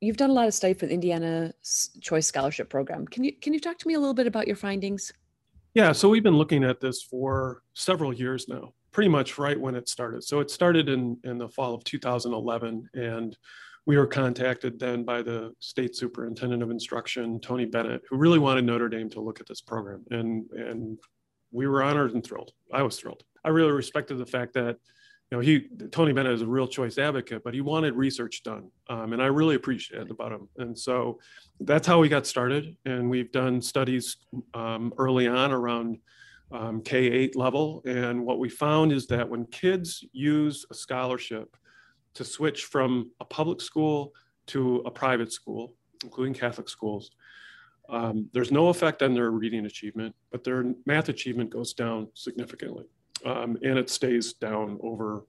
you've done a lot of study for the Indiana Choice Scholarship Program. Can you can you talk to me a little bit about your findings? Yeah, so we've been looking at this for several years now, pretty much right when it started. So it started in in the fall of 2011, and we were contacted then by the state superintendent of instruction, Tony Bennett, who really wanted Notre Dame to look at this program, and and we were honored and thrilled. I was thrilled. I really respected the fact that you know, he Tony Bennett is a real choice advocate, but he wanted research done, um, and I really appreciate about him. And so that's how we got started. And we've done studies um, early on around um, K-8 level, and what we found is that when kids use a scholarship to switch from a public school to a private school, including Catholic schools, um, there's no effect on their reading achievement, but their math achievement goes down significantly um, and it stays down over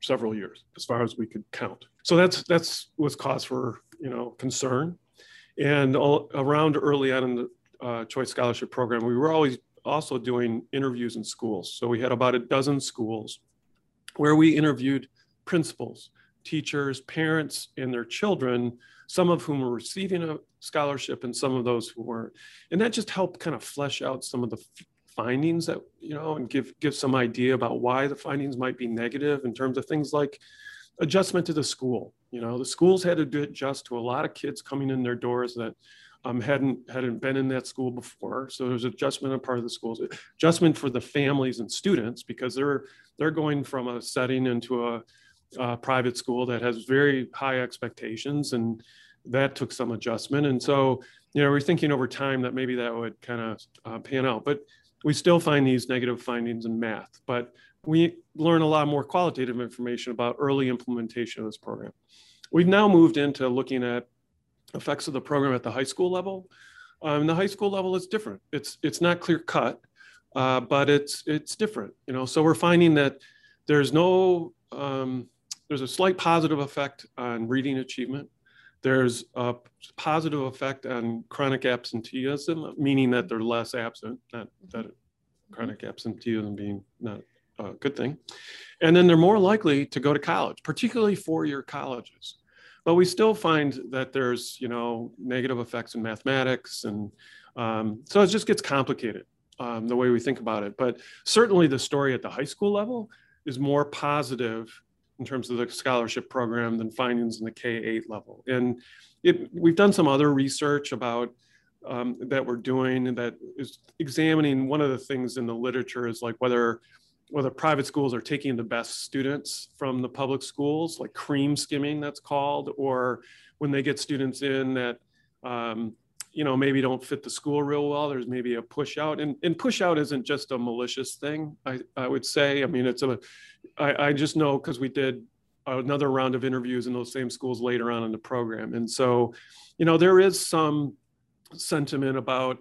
several years as far as we could count. So that's that's was cause for you know concern, and all, around early on in the uh, choice scholarship program, we were always also doing interviews in schools. So we had about a dozen schools where we interviewed principals, teachers, parents, and their children, some of whom were receiving a scholarship and some of those who weren't. And that just helped kind of flesh out some of the findings that you know and give give some idea about why the findings might be negative in terms of things like adjustment to the school. You know the schools had to adjust to a lot of kids coming in their doors that um, hadn't hadn't been in that school before. So there's adjustment on part of the schools adjustment for the families and students because they're they're going from a setting into a, a private school that has very high expectations and that took some adjustment. And so you know we're thinking over time that maybe that would kind of uh, pan out. But we still find these negative findings in math, but we learn a lot more qualitative information about early implementation of this program. We've now moved into looking at effects of the program at the high school level. Um, the high school level is different. It's it's not clear cut, uh, but it's it's different. You know, so we're finding that there's no um, there's a slight positive effect on reading achievement. There's a positive effect on chronic absenteeism, meaning that they're less absent, not that chronic absenteeism being not a good thing. And then they're more likely to go to college, particularly four-year colleges. But we still find that there's, you know, negative effects in mathematics. And um, so it just gets complicated um, the way we think about it. But certainly the story at the high school level is more positive in terms of the scholarship program than findings in the K-8 level. And it, we've done some other research about um, that we're doing that is examining one of the things in the literature is like whether whether private schools are taking the best students from the public schools, like cream skimming, that's called, or when they get students in that um, you know maybe don't fit the school real well there's maybe a push out and, and push out isn't just a malicious thing i, I would say i mean it's a i, I just know because we did another round of interviews in those same schools later on in the program and so you know there is some sentiment about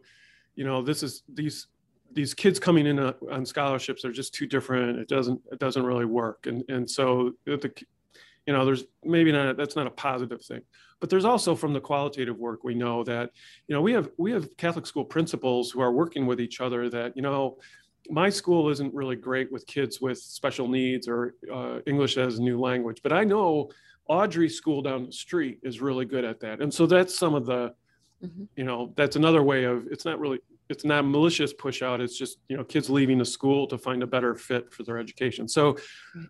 you know this is these these kids coming in uh, on scholarships are just too different it doesn't it doesn't really work and and so the you know there's maybe not that's not a positive thing but there's also from the qualitative work we know that you know we have we have catholic school principals who are working with each other that you know my school isn't really great with kids with special needs or uh, english as a new language but i know audrey's school down the street is really good at that and so that's some of the mm-hmm. you know that's another way of it's not really it's not malicious push out it's just you know kids leaving the school to find a better fit for their education. So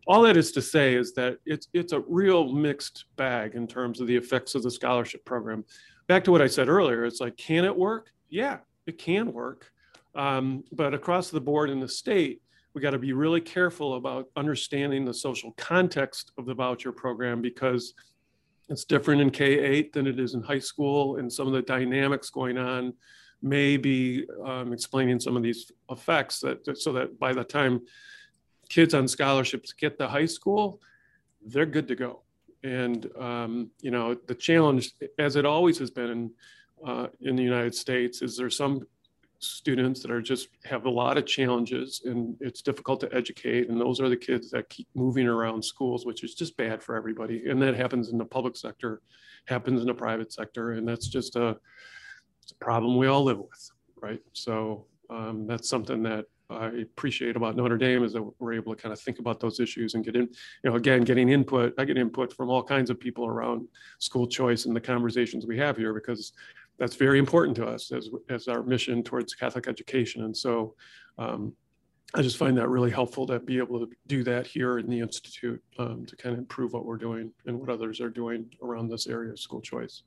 all that is to say is that it's it's a real mixed bag in terms of the effects of the scholarship program. Back to what i said earlier it's like can it work? Yeah it can work. Um, but across the board in the state we got to be really careful about understanding the social context of the voucher program because it's different in K-8 than it is in high school and some of the dynamics going on may be um, explaining some of these effects that so that by the time kids on scholarships get to high school, they're good to go. And um, you know, the challenge, as it always has been in, uh, in the United States, is there's some students that are just have a lot of challenges and it's difficult to educate. And those are the kids that keep moving around schools which is just bad for everybody. And that happens in the public sector happens in the private sector. And that's just a it's a problem we all live with, right? So um, that's something that I appreciate about Notre Dame is that we're able to kind of think about those issues and get in, you know, again, getting input. I get input from all kinds of people around school choice and the conversations we have here because that's very important to us as, as our mission towards Catholic education. And so um, I just find that really helpful to be able to do that here in the Institute um, to kind of improve what we're doing and what others are doing around this area of school choice.